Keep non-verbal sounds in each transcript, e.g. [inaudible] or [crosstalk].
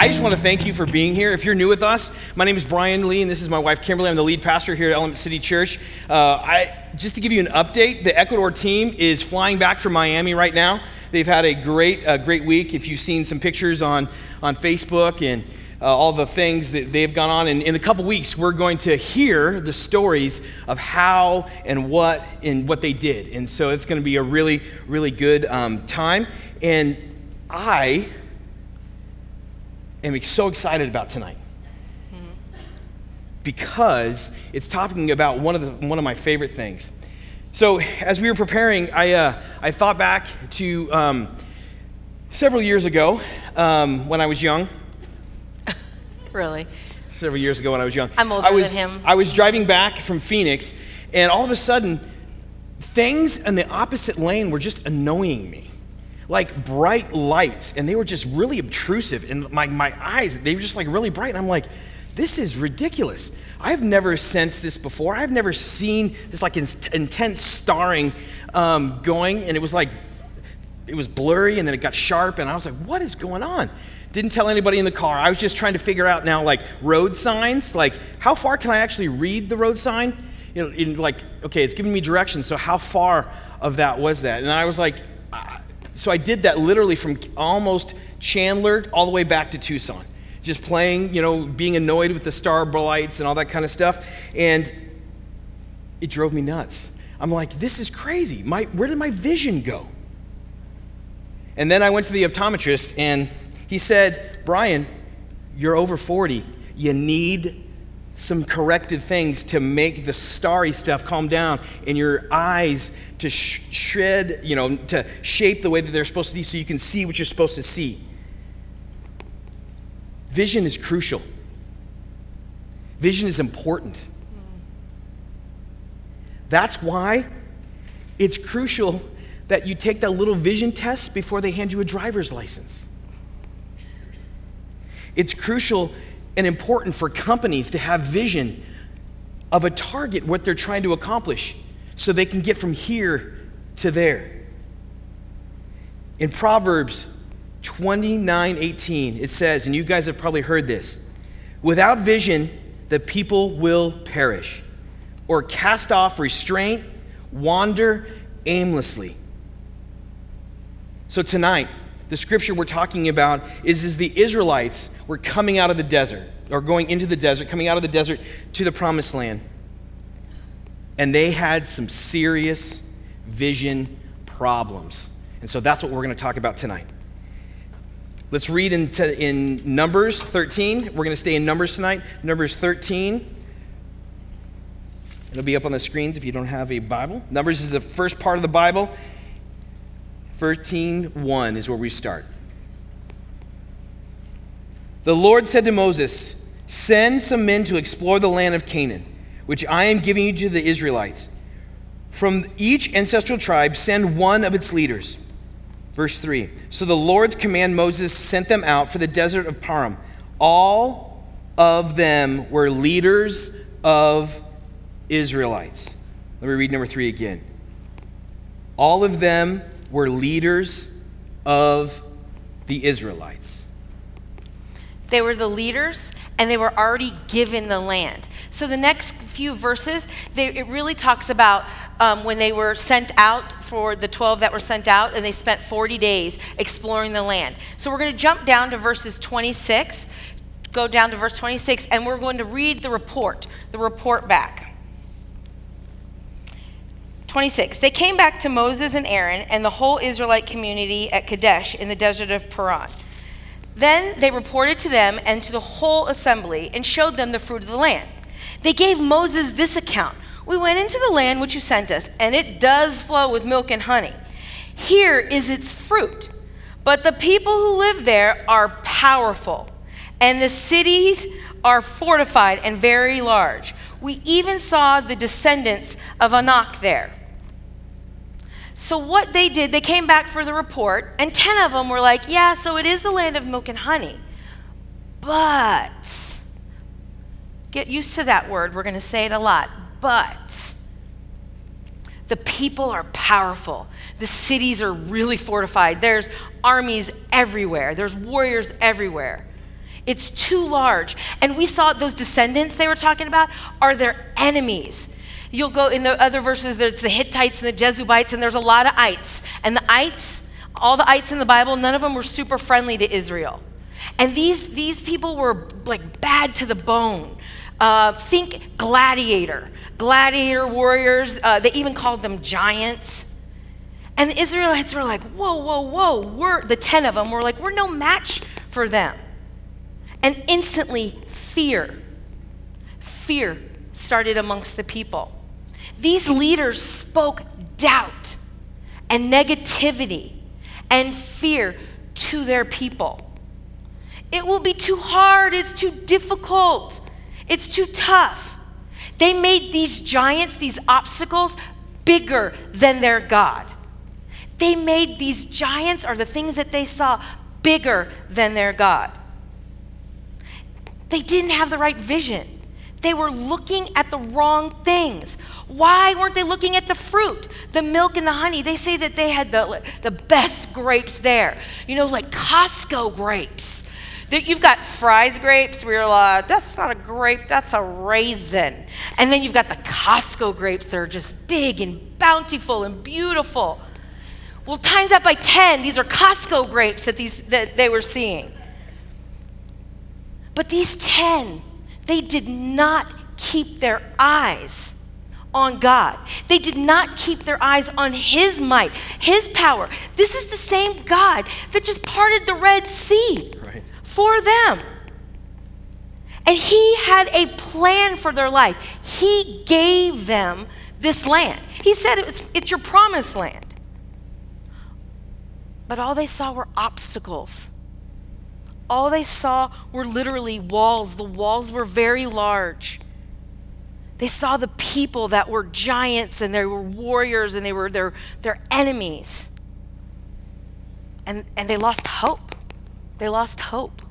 I just want to thank you for being here. If you're new with us, my name is Brian Lee, and this is my wife Kimberly. I'm the lead pastor here at Element City Church. Uh, I, just to give you an update, the Ecuador team is flying back from Miami right now. They've had a great, uh, great week. If you've seen some pictures on, on Facebook and uh, all the things that they've gone on. And in a couple weeks, we're going to hear the stories of how and what and what they did. And so it's going to be a really, really good um, time. And I am so excited about tonight because it's talking about one of, the, one of my favorite things. So, as we were preparing, I, uh, I thought back to um, several years ago um, when I was young. [laughs] Really? Several years ago when I was young. I'm older I was, than him. I was driving back from Phoenix, and all of a sudden, things in the opposite lane were just annoying me. Like bright lights, and they were just really obtrusive. And my, my eyes, they were just like really bright. And I'm like, this is ridiculous. I've never sensed this before. I've never seen this like in- intense starring um, going, and it was like, it was blurry, and then it got sharp, and I was like, what is going on? Didn't tell anybody in the car. I was just trying to figure out now, like road signs, like how far can I actually read the road sign? You know, in like, okay, it's giving me directions. So how far of that was that? And I was like, uh, so I did that literally from almost Chandler all the way back to Tucson, just playing, you know, being annoyed with the star lights and all that kind of stuff, and it drove me nuts. I'm like, this is crazy. My, where did my vision go? And then I went to the optometrist and he said, Brian, you're over 40. You need some corrective things to make the starry stuff calm down in your eyes to sh- shred, you know, to shape the way that they're supposed to be so you can see what you're supposed to see. Vision is crucial. Vision is important. That's why it's crucial that you take that little vision test before they hand you a driver's license. It's crucial and important for companies to have vision of a target, what they're trying to accomplish, so they can get from here to there. In Proverbs 29 18, it says, and you guys have probably heard this without vision, the people will perish, or cast off restraint, wander aimlessly. So tonight, the scripture we're talking about is, is the Israelites were coming out of the desert, or going into the desert, coming out of the desert to the promised land. And they had some serious vision problems. And so that's what we're going to talk about tonight. Let's read in, in Numbers 13. We're going to stay in Numbers tonight. Numbers 13. It'll be up on the screens if you don't have a Bible. Numbers is the first part of the Bible. 13:1 is where we start. The Lord said to Moses, "Send some men to explore the land of Canaan, which I am giving you to the Israelites. From each ancestral tribe send one of its leaders." Verse 3. So the Lord's command Moses sent them out for the desert of Paran. All of them were leaders of Israelites. Let me read number 3 again. All of them were leaders of the Israelites. They were the leaders and they were already given the land. So the next few verses, they, it really talks about um, when they were sent out for the 12 that were sent out and they spent 40 days exploring the land. So we're going to jump down to verses 26, go down to verse 26, and we're going to read the report, the report back. 26. They came back to Moses and Aaron and the whole Israelite community at Kadesh in the desert of Paran. Then they reported to them and to the whole assembly and showed them the fruit of the land. They gave Moses this account We went into the land which you sent us, and it does flow with milk and honey. Here is its fruit. But the people who live there are powerful, and the cities are fortified and very large. We even saw the descendants of Anak there. So, what they did, they came back for the report, and 10 of them were like, Yeah, so it is the land of milk and honey. But, get used to that word, we're going to say it a lot. But, the people are powerful. The cities are really fortified. There's armies everywhere, there's warriors everywhere. It's too large. And we saw those descendants they were talking about are their enemies. You'll go in the other verses, there's the Hittites and the Jebusites, and there's a lot of ites. And the ites, all the ites in the Bible, none of them were super friendly to Israel. And these, these people were like bad to the bone. Uh, think gladiator, gladiator warriors. Uh, they even called them giants. And the Israelites were like, whoa, whoa, whoa. We're, the 10 of them were like, we're no match for them. And instantly, fear, fear started amongst the people. These leaders spoke doubt and negativity and fear to their people. It will be too hard, it's too difficult, it's too tough. They made these giants, these obstacles, bigger than their God. They made these giants, or the things that they saw, bigger than their God. They didn't have the right vision. They were looking at the wrong things. Why weren't they looking at the fruit, the milk and the honey? They say that they had the, the best grapes there. You know, like Costco grapes. That you've got Fry's grapes where you're like, that's not a grape, that's a raisin. And then you've got the Costco grapes that are just big and bountiful and beautiful. Well, times that by 10, these are Costco grapes that, these, that they were seeing. But these 10, they did not keep their eyes on God. They did not keep their eyes on His might, His power. This is the same God that just parted the Red Sea Right. for them. And He had a plan for their life. He gave them this land. He said it was, it's your promised land. But all they saw were obstacles. All they saw were literally walls. The walls were very large. They saw the people that were giants and they were warriors and they were their, their enemies. And, and they lost hope. They lost hope.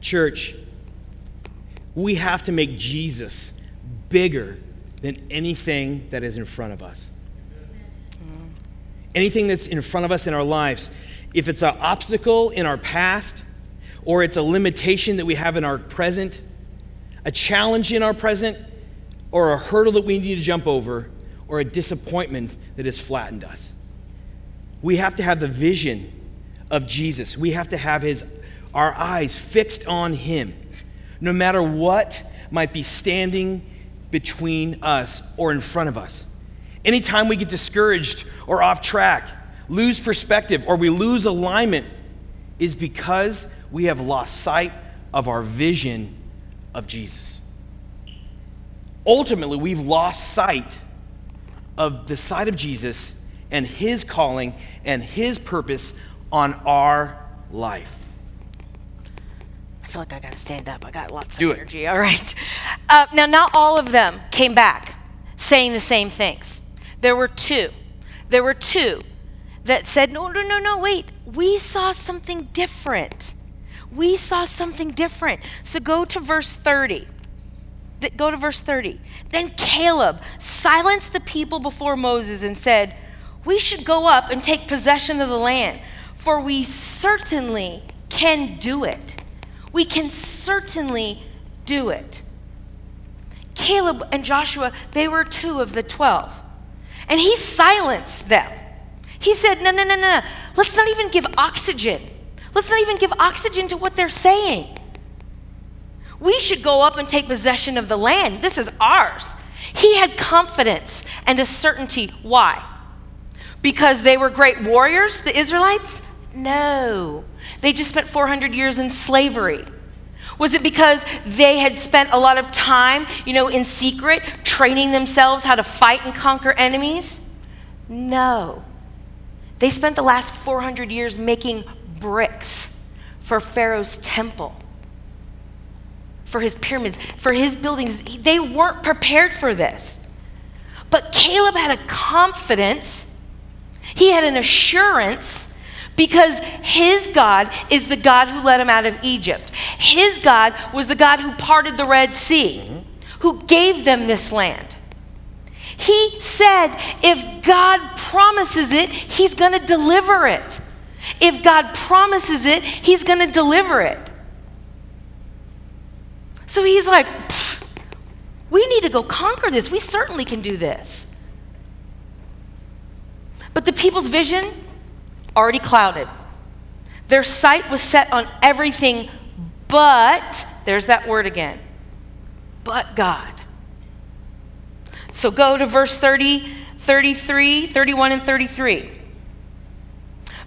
Church, we have to make Jesus bigger than anything that is in front of us. Anything that's in front of us in our lives, if it's an obstacle in our past, or it's a limitation that we have in our present, a challenge in our present, or a hurdle that we need to jump over, or a disappointment that has flattened us. We have to have the vision of Jesus. We have to have his our eyes fixed on him. No matter what might be standing between us or in front of us. Anytime we get discouraged or off track, lose perspective, or we lose alignment, is because we have lost sight of our vision of Jesus. Ultimately, we've lost sight of the sight of Jesus and his calling and his purpose on our life. I feel like I got to stand up. I got lots Do of it. energy. All right. Uh, now, not all of them came back saying the same things. There were two. There were two that said, no, no, no, no, wait. We saw something different. We saw something different. So go to verse 30. Th- Go to verse 30. Then Caleb silenced the people before Moses and said, We should go up and take possession of the land, for we certainly can do it. We can certainly do it. Caleb and Joshua, they were two of the 12. And he silenced them. He said, No, no, no, no. Let's not even give oxygen. Let's not even give oxygen to what they're saying. We should go up and take possession of the land. This is ours. He had confidence and a certainty. Why? Because they were great warriors, the Israelites? No. They just spent 400 years in slavery. Was it because they had spent a lot of time, you know, in secret, training themselves how to fight and conquer enemies? No. They spent the last 400 years making bricks for Pharaoh's temple, for his pyramids, for his buildings. They weren't prepared for this. But Caleb had a confidence, he had an assurance because his God is the God who led him out of Egypt. His God was the God who parted the Red Sea, who gave them this land. He said, if God promises it, he's going to deliver it. If God promises it, He's going to deliver it. So he's like, we need to go conquer this. We certainly can do this. But the people's vision already clouded. Their sight was set on everything but, there's that word again, but God. So go to verse 30, 33, 31, and 33.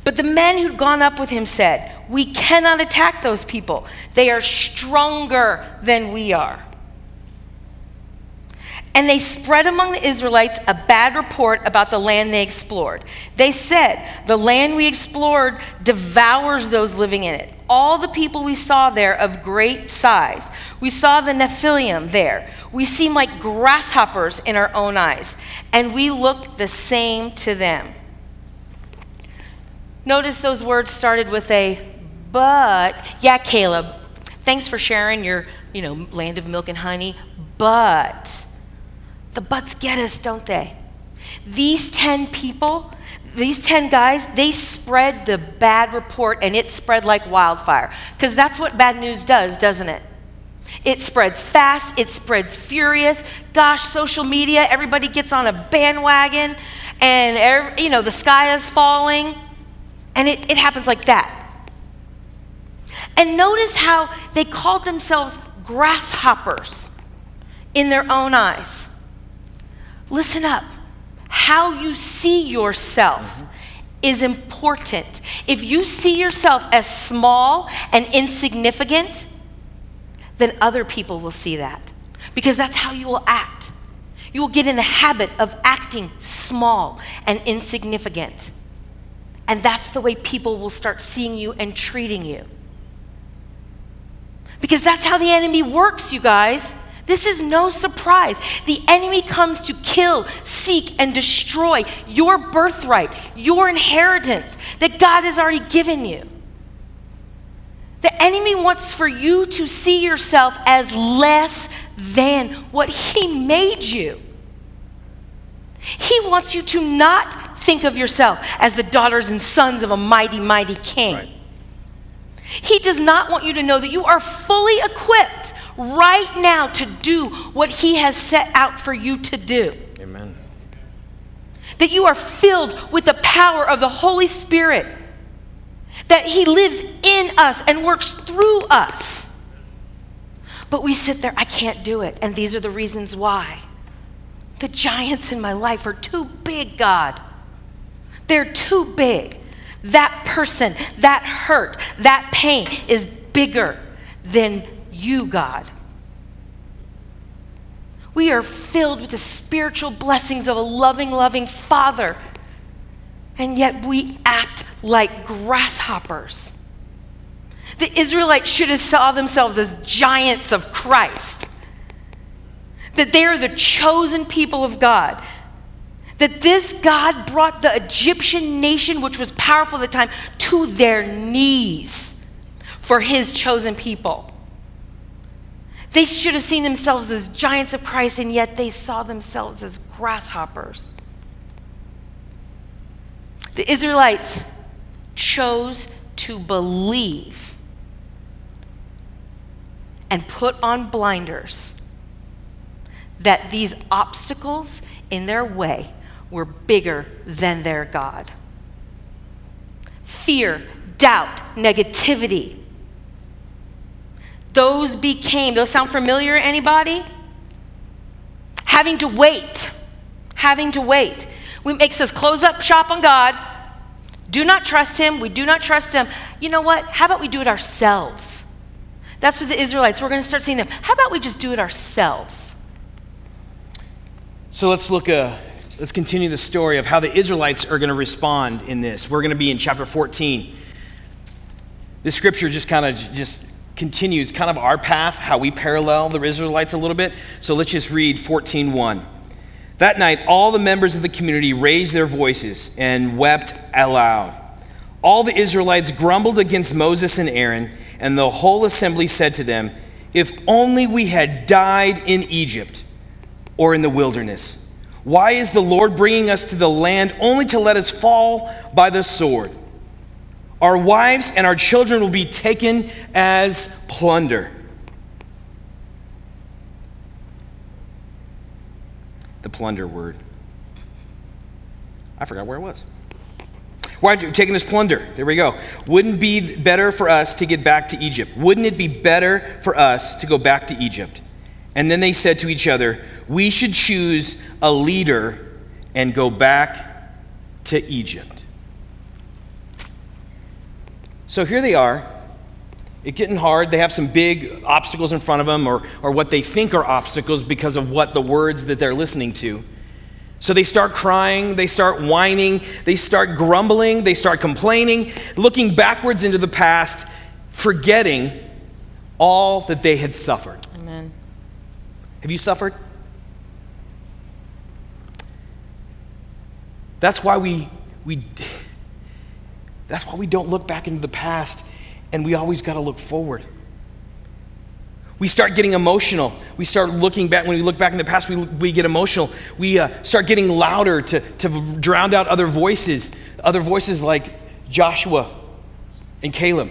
But the men who'd gone up with him said, We cannot attack those people. They are stronger than we are. And they spread among the Israelites a bad report about the land they explored. They said, The land we explored devours those living in it. All the people we saw there of great size. We saw the Nephilim there. We seem like grasshoppers in our own eyes, and we look the same to them. Notice those words started with a but. Yeah, Caleb, thanks for sharing your, you know, land of milk and honey, but the buts get us, don't they? These 10 people, these 10 guys, they spread the bad report and it spread like wildfire. Because that's what bad news does, doesn't it? It spreads fast, it spreads furious. Gosh, social media, everybody gets on a bandwagon and, you know, the sky is falling. And it, it happens like that. And notice how they called themselves grasshoppers in their own eyes. Listen up. How you see yourself is important. If you see yourself as small and insignificant, then other people will see that because that's how you will act. You will get in the habit of acting small and insignificant. And that's the way people will start seeing you and treating you. Because that's how the enemy works, you guys. This is no surprise. The enemy comes to kill, seek, and destroy your birthright, your inheritance that God has already given you. The enemy wants for you to see yourself as less than what he made you. He wants you to not think of yourself as the daughters and sons of a mighty, mighty king. Right. He does not want you to know that you are fully equipped right now to do what He has set out for you to do. Amen. That you are filled with the power of the Holy Spirit, that He lives in us and works through us. But we sit there, I can't do it. And these are the reasons why. The giants in my life are too big, God. They're too big. That person, that hurt, that pain is bigger than you, God. We are filled with the spiritual blessings of a loving, loving Father, and yet we act like grasshoppers. The Israelites should have saw themselves as giants of Christ. That they are the chosen people of God that this God brought the Egyptian nation, which was powerful at the time, to their knees for his chosen people. They should have seen themselves as giants of Christ, and yet they saw themselves as grasshoppers. The Israelites chose to believe and put on blinders that these obstacles in their way were bigger than their God. Fear, doubt, negativity. Those became, those sound familiar, anybody? Having to wait. Having to wait. We makes us close up shop on God. Do not trust him. We do not trust him. You know what? How about we do it ourselves? That's what the Israelites, we're going to start seeing them. How about we just do it ourselves? So let's look uh, let's continue the story of how the Israelites are going to respond in this. We're going to be in chapter 14. This scripture just kind of just continues kind of our path, how we parallel the Israelites a little bit. So let's just read 14:1. That night all the members of the community raised their voices and wept aloud. All the Israelites grumbled against Moses and Aaron, and the whole assembly said to them, "If only we had died in Egypt or in the wilderness." Why is the Lord bringing us to the land only to let us fall by the sword? Our wives and our children will be taken as plunder. The plunder word. I forgot where it was. Why are you taking this plunder? There we go. Wouldn't be better for us to get back to Egypt? Wouldn't it be better for us to go back to Egypt? And then they said to each other, We should choose a leader and go back to Egypt. So here they are. It's getting hard. They have some big obstacles in front of them, or, or what they think are obstacles because of what the words that they're listening to. So they start crying, they start whining, they start grumbling, they start complaining, looking backwards into the past, forgetting all that they had suffered. Amen. Have you suffered? That's why we, we that's why we don't look back into the past and we always got to look forward. We start getting emotional. We start looking back. When we look back in the past, we, we get emotional. We uh, start getting louder to, to drown out other voices, other voices like Joshua and Caleb.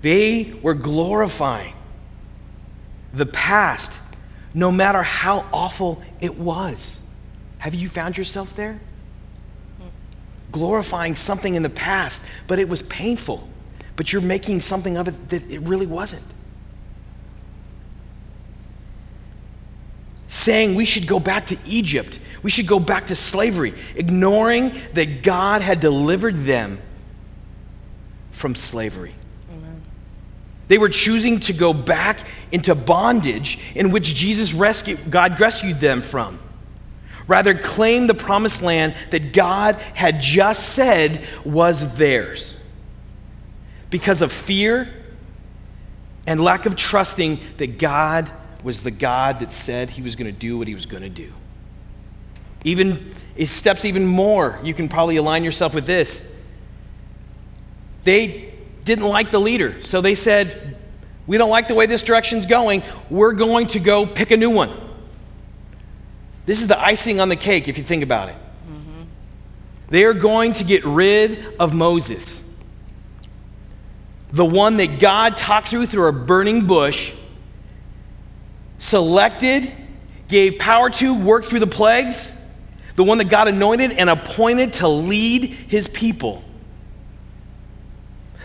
They were glorifying the past, no matter how awful it was. Have you found yourself there? Glorifying something in the past, but it was painful but you're making something of it that it really wasn't. Saying we should go back to Egypt, we should go back to slavery, ignoring that God had delivered them from slavery. Amen. They were choosing to go back into bondage in which Jesus rescued, God rescued them from. Rather, claim the promised land that God had just said was theirs because of fear and lack of trusting that God was the God that said he was going to do what he was going to do. Even it steps even more, you can probably align yourself with this. They didn't like the leader, so they said, We don't like the way this direction's going. We're going to go pick a new one. This is the icing on the cake, if you think about it. Mm-hmm. They are going to get rid of Moses the one that God talked through through a burning bush, selected, gave power to, worked through the plagues, the one that God anointed and appointed to lead his people.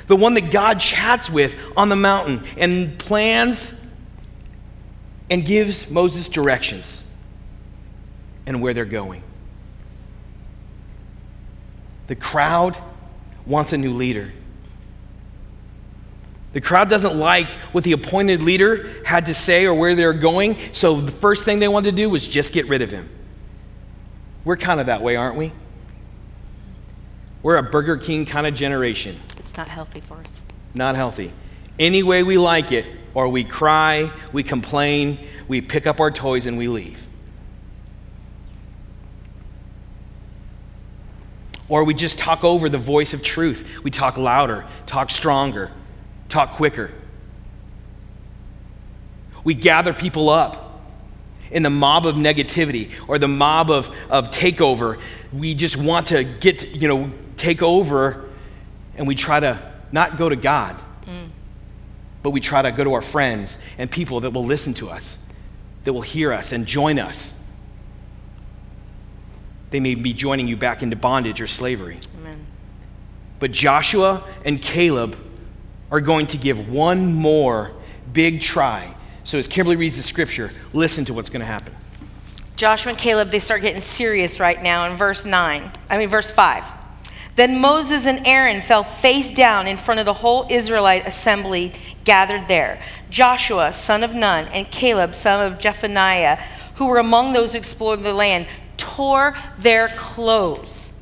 The one that God chats with on the mountain and plans and gives Moses directions and where they're going. The crowd wants a new leader. The crowd doesn't like what the appointed leader had to say or where they're going, so the first thing they wanted to do was just get rid of him. We're kind of that way, aren't we? We're a Burger King kind of generation. It's not healthy for us. Not healthy. Any way we like it, or we cry, we complain, we pick up our toys, and we leave. Or we just talk over the voice of truth. We talk louder, talk stronger, talk quicker. We gather people up in the mob of negativity or the mob of, of takeover. We just want to get, you know, take over and we try to not go to God, mm. but we try to go to our friends and people that will listen to us, that will hear us and join us. They may be joining you back into bondage or slavery. Amen. But Joshua and Caleb are going to give one more big try. So as Kimberly reads the scripture, listen to what's going to happen. Joshua and Caleb, they start getting serious right now in verse 9. I mean, verse 5. Then Moses and Aaron fell face down in front of the whole Israelite assembly gathered there. Joshua, son of Nun, and Caleb, son of Jephunneh, who were among those who explored the land, tore their clothes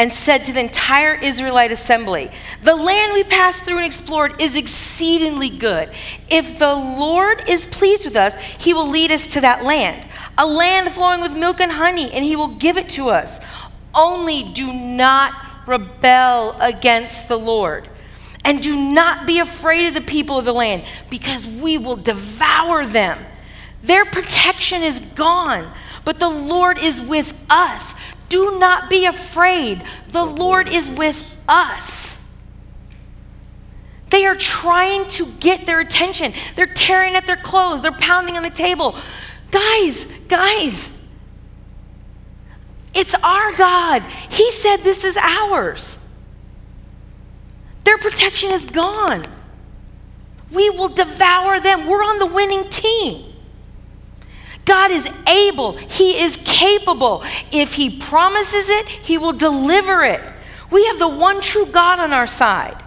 and said to the entire Israelite assembly, The land we passed through and explored is exceedingly good. If the Lord is pleased with us, he will lead us to that land, a land flowing with milk and honey, and he will give it to us. Only do not rebel against the Lord. And do not be afraid of the people of the land, because we will devour them. Their protection is gone, but the Lord is with us. Do not be afraid. The Lord is with us. They are trying to get their attention. They're tearing at their clothes, they're pounding on the table. Guys, guys, it's our God. He said this is ours. Their protection is gone. We will devour them. We're on the winning team. God is able, He is capable. If He promises it, He will deliver it. We have the one true God on our side.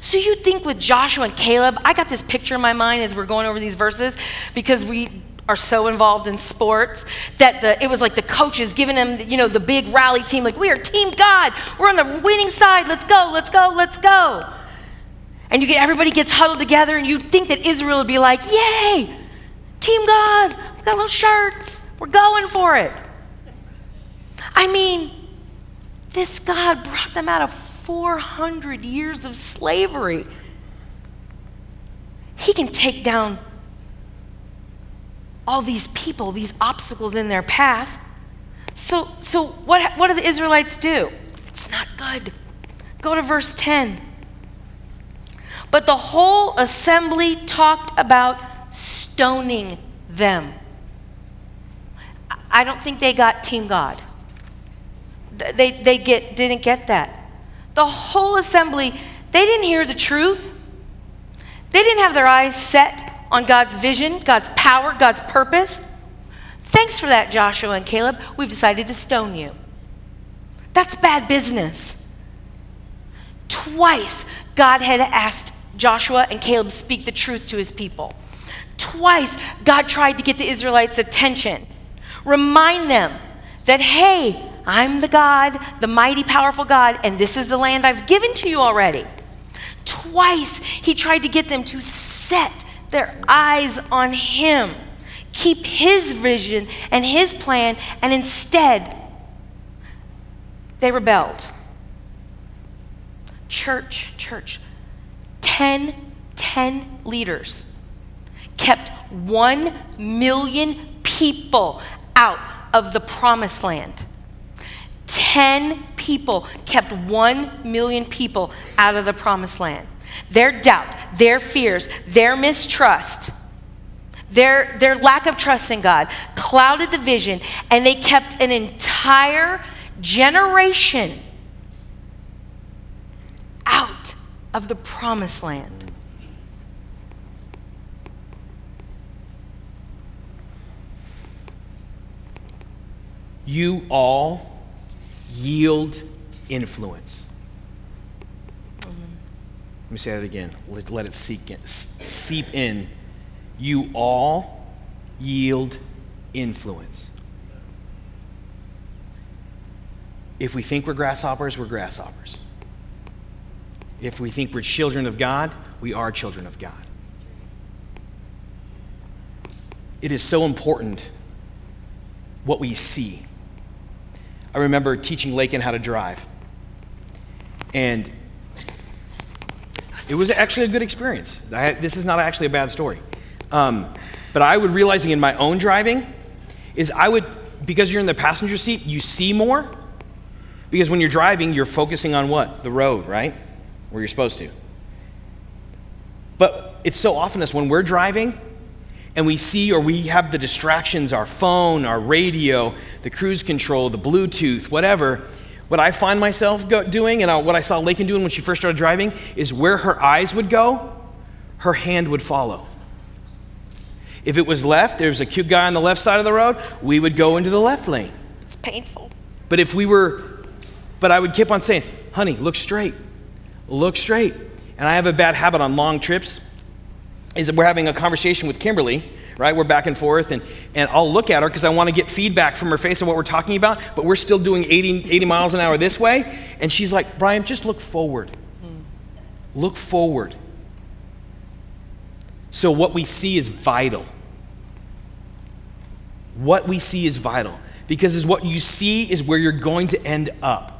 So you think with Joshua and Caleb, I got this picture in my mind as we're going over these verses because we are so involved in sports that the, it was like the coaches giving them, you know, the big rally team, like, we are Team God. We're on the winning side. Let's go, let's go, let's go. And you get everybody gets huddled together, and you think that Israel would be like, Yay, Team God, we got little shirts. We're going for it. I mean, this God brought them out of 400 years of slavery. He can take down all these people, these obstacles in their path. So, so what, what do the Israelites do? It's not good. Go to verse 10. But the whole assembly talked about stoning them. I don't think they got Team God. They, they get, didn't get that. The whole assembly, they didn't hear the truth. They didn't have their eyes set on God's vision, God's power, God's purpose. Thanks for that, Joshua and Caleb. We've decided to stone you. That's bad business. Twice, God had asked Joshua and Caleb speak the truth to his people. Twice, God tried to get the Israelites' attention. Remind them that, hey, I'm the God, the mighty, powerful God, and this is the land I've given to you already. Twice, he tried to get them to set their eyes on Him, keep His vision and His plan, and instead, they rebelled. Church, church, 10, 10 leaders kept 1 million people out of the promised land. 10 people kept 1 million people out of the promised land their doubt, their fears, their mistrust, their, their lack of trust in God clouded the vision, and they kept an entire generation out of the promised land. You all yield influence. Let me say that again. Let, let it seep in, seep in. You all yield influence. If we think we're grasshoppers, we're grasshoppers. If we think we're children of God, we are children of God. It is so important what we see. I remember teaching Lakin how to drive. And it was actually a good experience. I, this is not actually a bad story. Um, but I would realizing in my own driving is I would, because you're in the passenger seat, you see more. Because when you're driving, you're focusing on what? The road, right? Where you're supposed to. But it's so often us when we're driving and we see or we have the distractions our phone, our radio, the cruise control, the Bluetooth, whatever what I find myself go, doing and I, what I saw Lakin doing when she first started driving is where her eyes would go, her hand would follow. If it was left, there's a cute guy on the left side of the road, we would go into the left lane. It's painful. But if we were, but I would keep on saying, honey, look straight, look straight. And I have a bad habit on long trips is that we're having a conversation with Kimberly right? We're back and forth, and, and I'll look at her because I want to get feedback from her face on what we're talking about, but we're still doing 80, 80 miles an hour this way. And she's like, Brian, just look forward. Hmm. Look forward. So, what we see is vital. What we see is vital because is what you see is where you're going to end up.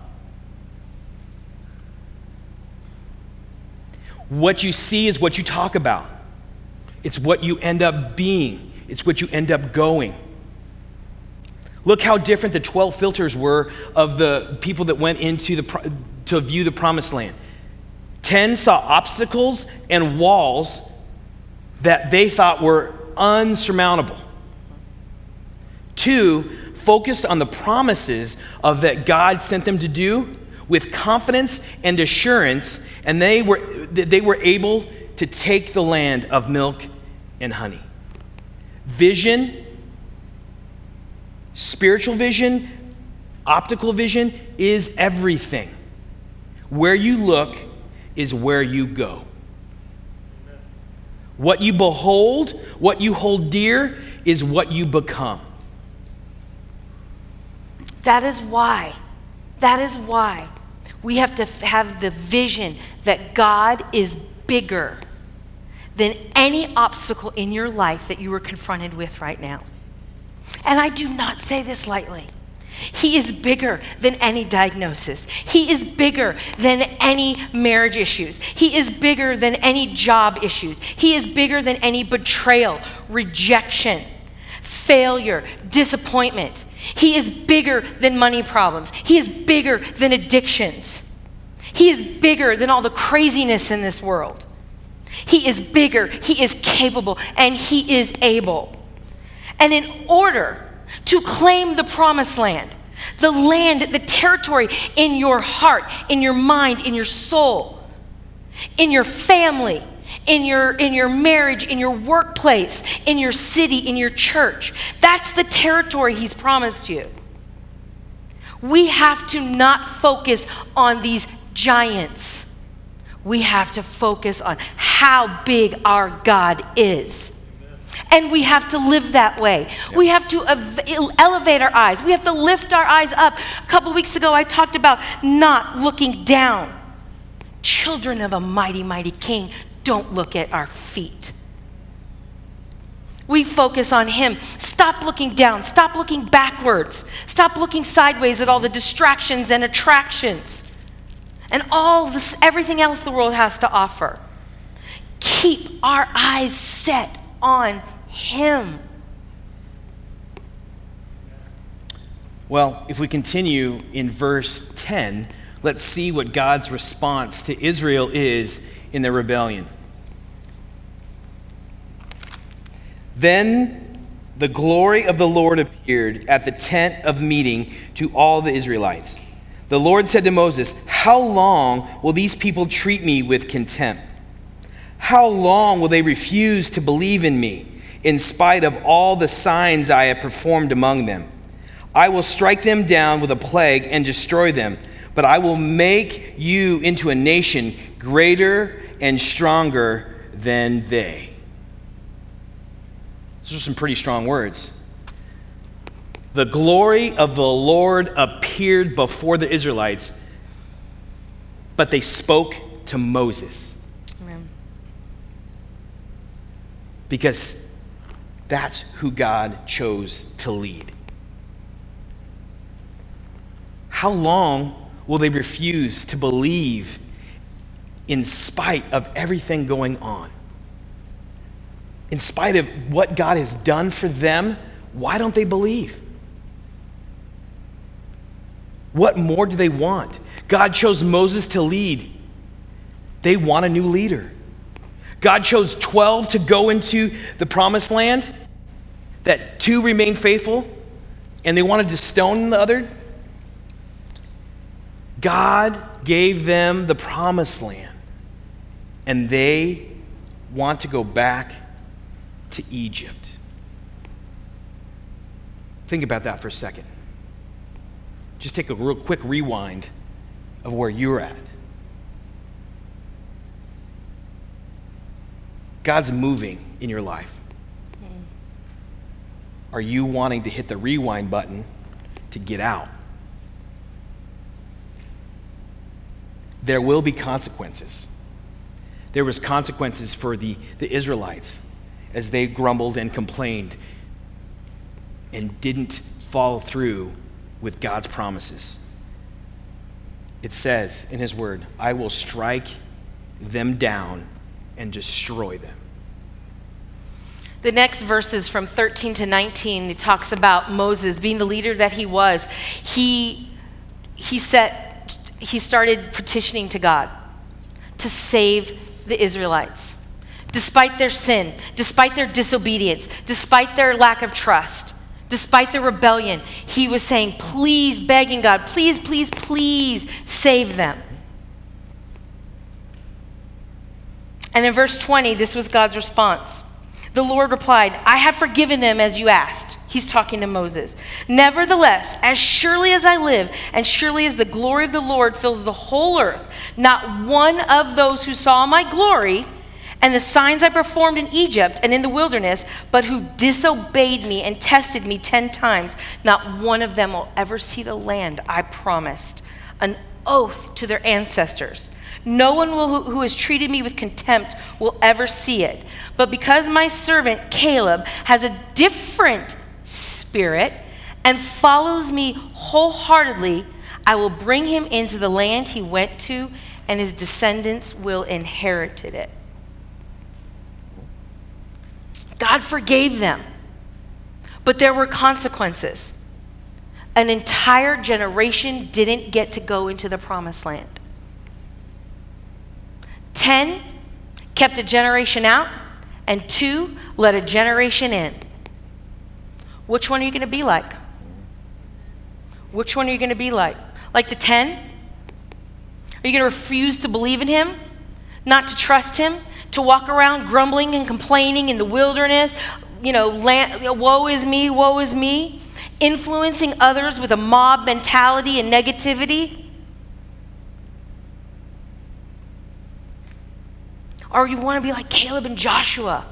What you see is what you talk about. It's what you end up being, it's what you end up going. Look how different the 12 filters were of the people that went into the to view the promised land. 10 saw obstacles and walls that they thought were unsurmountable. Two focused on the promises of that God sent them to do with confidence and assurance, and they were, they were able to take the land of milk and honey. Vision, spiritual vision, optical vision is everything. Where you look is where you go. What you behold, what you hold dear, is what you become. That is why, that is why we have to have the vision that God is bigger than any obstacle in your life that you are confronted with right now. And I do not say this lightly. He is bigger than any diagnosis. He is bigger than any marriage issues. He is bigger than any job issues. He is bigger than any betrayal, rejection, failure, disappointment. He is bigger than money problems. He is bigger than addictions. He is bigger than all the craziness in this world. He is bigger, He is capable, and He is able. And in order to claim the promised land, the land, the territory in your heart, in your mind, in your soul, in your family, in your, in your marriage, in your workplace, in your city, in your church. That's the territory He's promised you. We have to not focus on these giants. We have to focus on how big our God is. And we have to live that way. We have to ev- elevate our eyes. We have to lift our eyes up. A couple weeks ago, I talked about not looking down. Children of a mighty, mighty king, don't look at our feet. We focus on Him. Stop looking down. Stop looking backwards. Stop looking sideways at all the distractions and attractions and all this, everything else the world has to offer. Keep our eyes set on Him. Well, if we continue in verse 10, let's see what God's response to Israel is in their rebellion. Then the glory of the Lord appeared at the tent of meeting to all the Israelites. The Lord said to Moses, How long will these people treat me with contempt? How long will they refuse to believe in me, in spite of all the signs I have performed among them? I will strike them down with a plague and destroy them, but I will make you into a nation greater and stronger than they. Those are some pretty strong words. The glory of the Lord appeared before the Israelites, but they spoke to Moses. Amen. Because that's who God chose to lead. How long will they refuse to believe in spite of everything going on? In spite of what God has done for them, why don't they believe? What more do they want? God chose Moses to lead. They want a new leader. God chose 12 to go into the promised land, that two remained faithful, and they wanted to stone the other. God gave them the promised land, and they want to go back to Egypt. Think about that for a second. Just take a real quick rewind of where you're at. God's moving in your life. Mm. Are you wanting to hit the rewind button to get out? There will be consequences. There was consequences for the, the Israelites as they grumbled and complained and didn't follow through with God's promises. It says in His Word, I will strike them down and destroy them. The next verses from 13 to 19, it talks about Moses being the leader that he was. He, he, set, he started petitioning to God to save the Israelites. Despite their sin, despite their disobedience, despite their lack of trust, despite the rebellion, he was saying, Please, begging God, please, please, please save them. And in verse 20, this was God's response. The Lord replied, I have forgiven them as you asked. He's talking to Moses. Nevertheless, as surely as I live, and surely as the glory of the Lord fills the whole earth, not one of those who saw my glory and the signs I performed in Egypt and in the wilderness, but who disobeyed me and tested me ten times, not one of them will ever see the land I promised, an oath to their ancestors. No one will, who has treated me with contempt will ever see it. But because my servant Caleb has a different spirit and follows me wholeheartedly, I will bring him into the land he went to, and his descendants will inherit it. God forgave them, but there were consequences. An entire generation didn't get to go into the promised land. 10 kept a generation out, and 2 let a generation in. Which one are you going to be like? Which one are you going to be like? Like the 10? Are you going to refuse to believe in him? Not to trust him? To walk around grumbling and complaining in the wilderness? You know, land, woe is me, woe is me? Influencing others with a mob mentality and negativity? Or you want to be like Caleb and Joshua?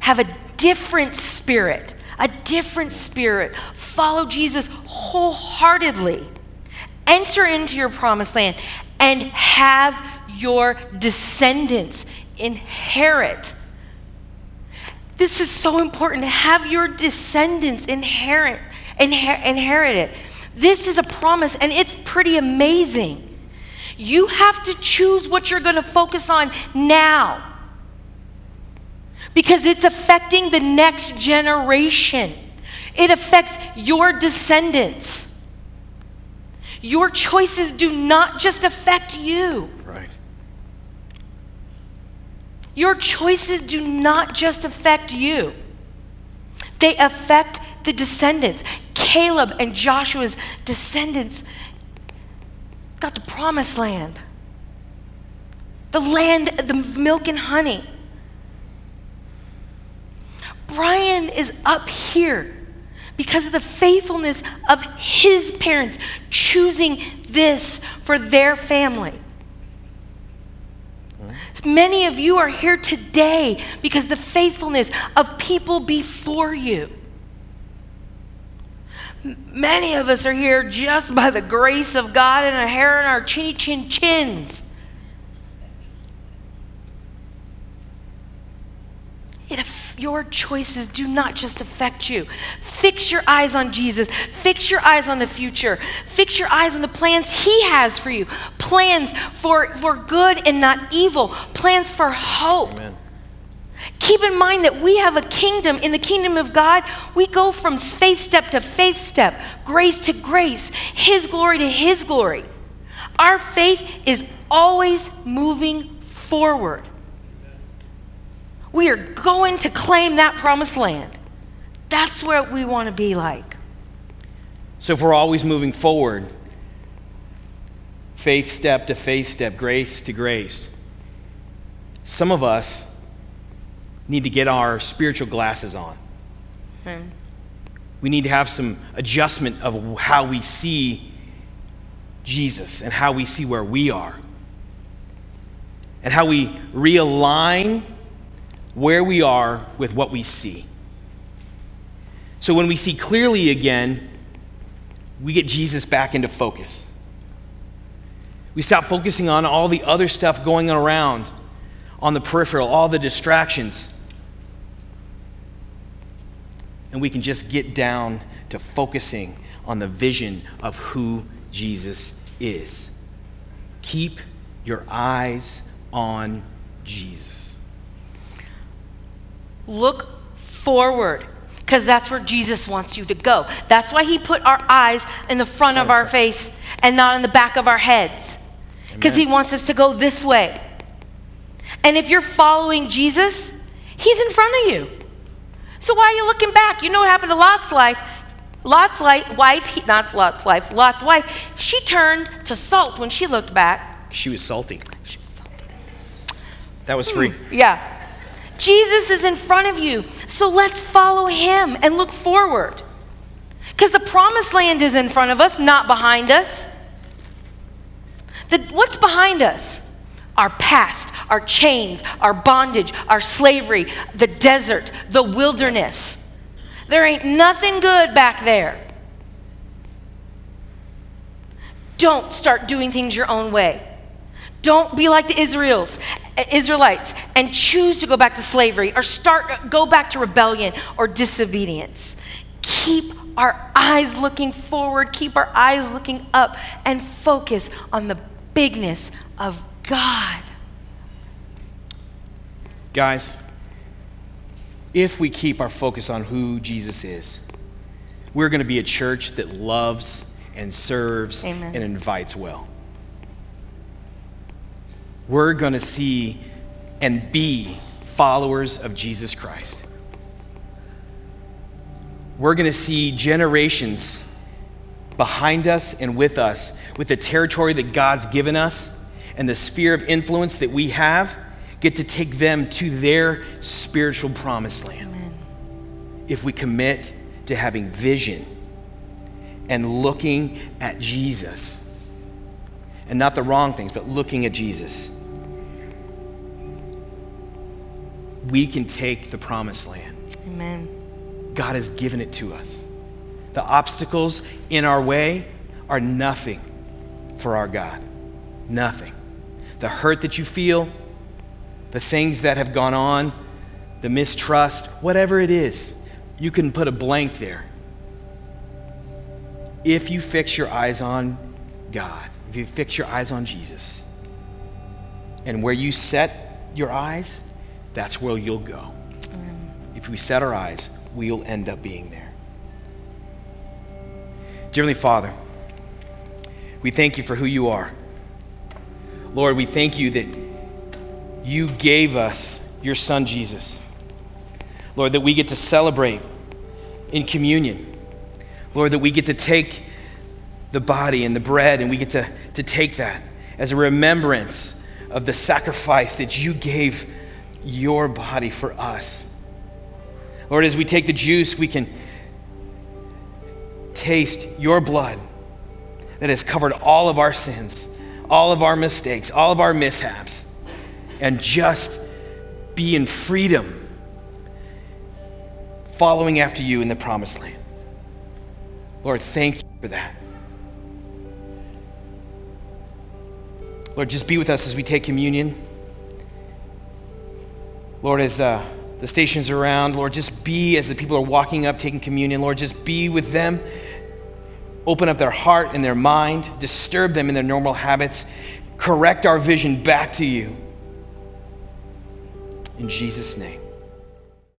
Have a different spirit, a different spirit. Follow Jesus wholeheartedly. Enter into your promised land and have your descendants inherit. This is so important. Have your descendants inherit, inher- inherit it. This is a promise, and it's pretty amazing. You have to choose what you're going to focus on now because it's affecting the next generation, it affects your descendants. Your choices do not just affect you. Right. Your choices do not just affect you, they affect the descendants. Caleb and Joshua's descendants got the promised land, the land, the milk and honey. Brian is up here because of the faithfulness of his parents choosing this for their family. Many of you are here today because the faithfulness of people before you. Many of us are here just by the grace of God and a hair in our chinny chin chins. It, your choices do not just affect you. Fix your eyes on Jesus. Fix your eyes on the future. Fix your eyes on the plans He has for you. Plans for, for good and not evil. Plans for hope. Amen. Keep in mind that we have a kingdom. In the kingdom of God, we go from faith step to faith step, grace to grace, His glory to His glory. Our faith is always moving forward. We are going to claim that promised land. That's what we want to be like. So, if we're always moving forward, faith step to faith step, grace to grace, some of us need to get our spiritual glasses on. Hmm. We need to have some adjustment of how we see Jesus and how we see where we are. And how we realign where we are with what we see. So when we see clearly again, we get Jesus back into focus. We stop focusing on all the other stuff going around on the peripheral, all the distractions and we can just get down to focusing on the vision of who Jesus is. Keep your eyes on Jesus. Look forward because that's where Jesus wants you to go. That's why he put our eyes in the front of our face and not in the back of our heads because he wants us to go this way. And if you're following Jesus, he's in front of you. So why are you looking back? You know what happened to Lot's life? Lot's life, wife, he, not Lot's life, Lot's wife, she turned to salt when she looked back. She was salty. She was salty. That was free. Hmm, yeah. Jesus is in front of you. So let's follow him and look forward. Because the promised land is in front of us, not behind us. The, what's behind us? Our past, our chains, our bondage, our slavery, the desert, the wilderness. There ain't nothing good back there. Don't start doing things your own way. Don't be like the Israels, Israelites and choose to go back to slavery or start go back to rebellion or disobedience. Keep our eyes looking forward, keep our eyes looking up and focus on the bigness of God. Guys, if we keep our focus on who Jesus is, we're going to be a church that loves and serves Amen. and invites well. We're going to see and be followers of Jesus Christ. We're going to see generations behind us and with us, with the territory that God's given us and the sphere of influence that we have, get to take them to their spiritual promised land. Amen. If we commit to having vision and looking at Jesus, and not the wrong things, but looking at Jesus, we can take the promised land. Amen. God has given it to us. The obstacles in our way are nothing for our God. Nothing. The hurt that you feel, the things that have gone on, the mistrust, whatever it is, you can put a blank there. If you fix your eyes on God, if you fix your eyes on Jesus, and where you set your eyes, that's where you'll go. If we set our eyes, we'll end up being there. Dearly Father, we thank you for who you are. Lord, we thank you that you gave us your son Jesus. Lord, that we get to celebrate in communion. Lord, that we get to take the body and the bread and we get to, to take that as a remembrance of the sacrifice that you gave your body for us. Lord, as we take the juice, we can taste your blood that has covered all of our sins, all of our mistakes, all of our mishaps, and just be in freedom following after you in the promised land. Lord, thank you for that. Lord, just be with us as we take communion. Lord, as uh, the stations around, Lord, just be as the people are walking up taking communion. Lord, just be with them. Open up their heart and their mind, disturb them in their normal habits, correct our vision back to you. In Jesus' name.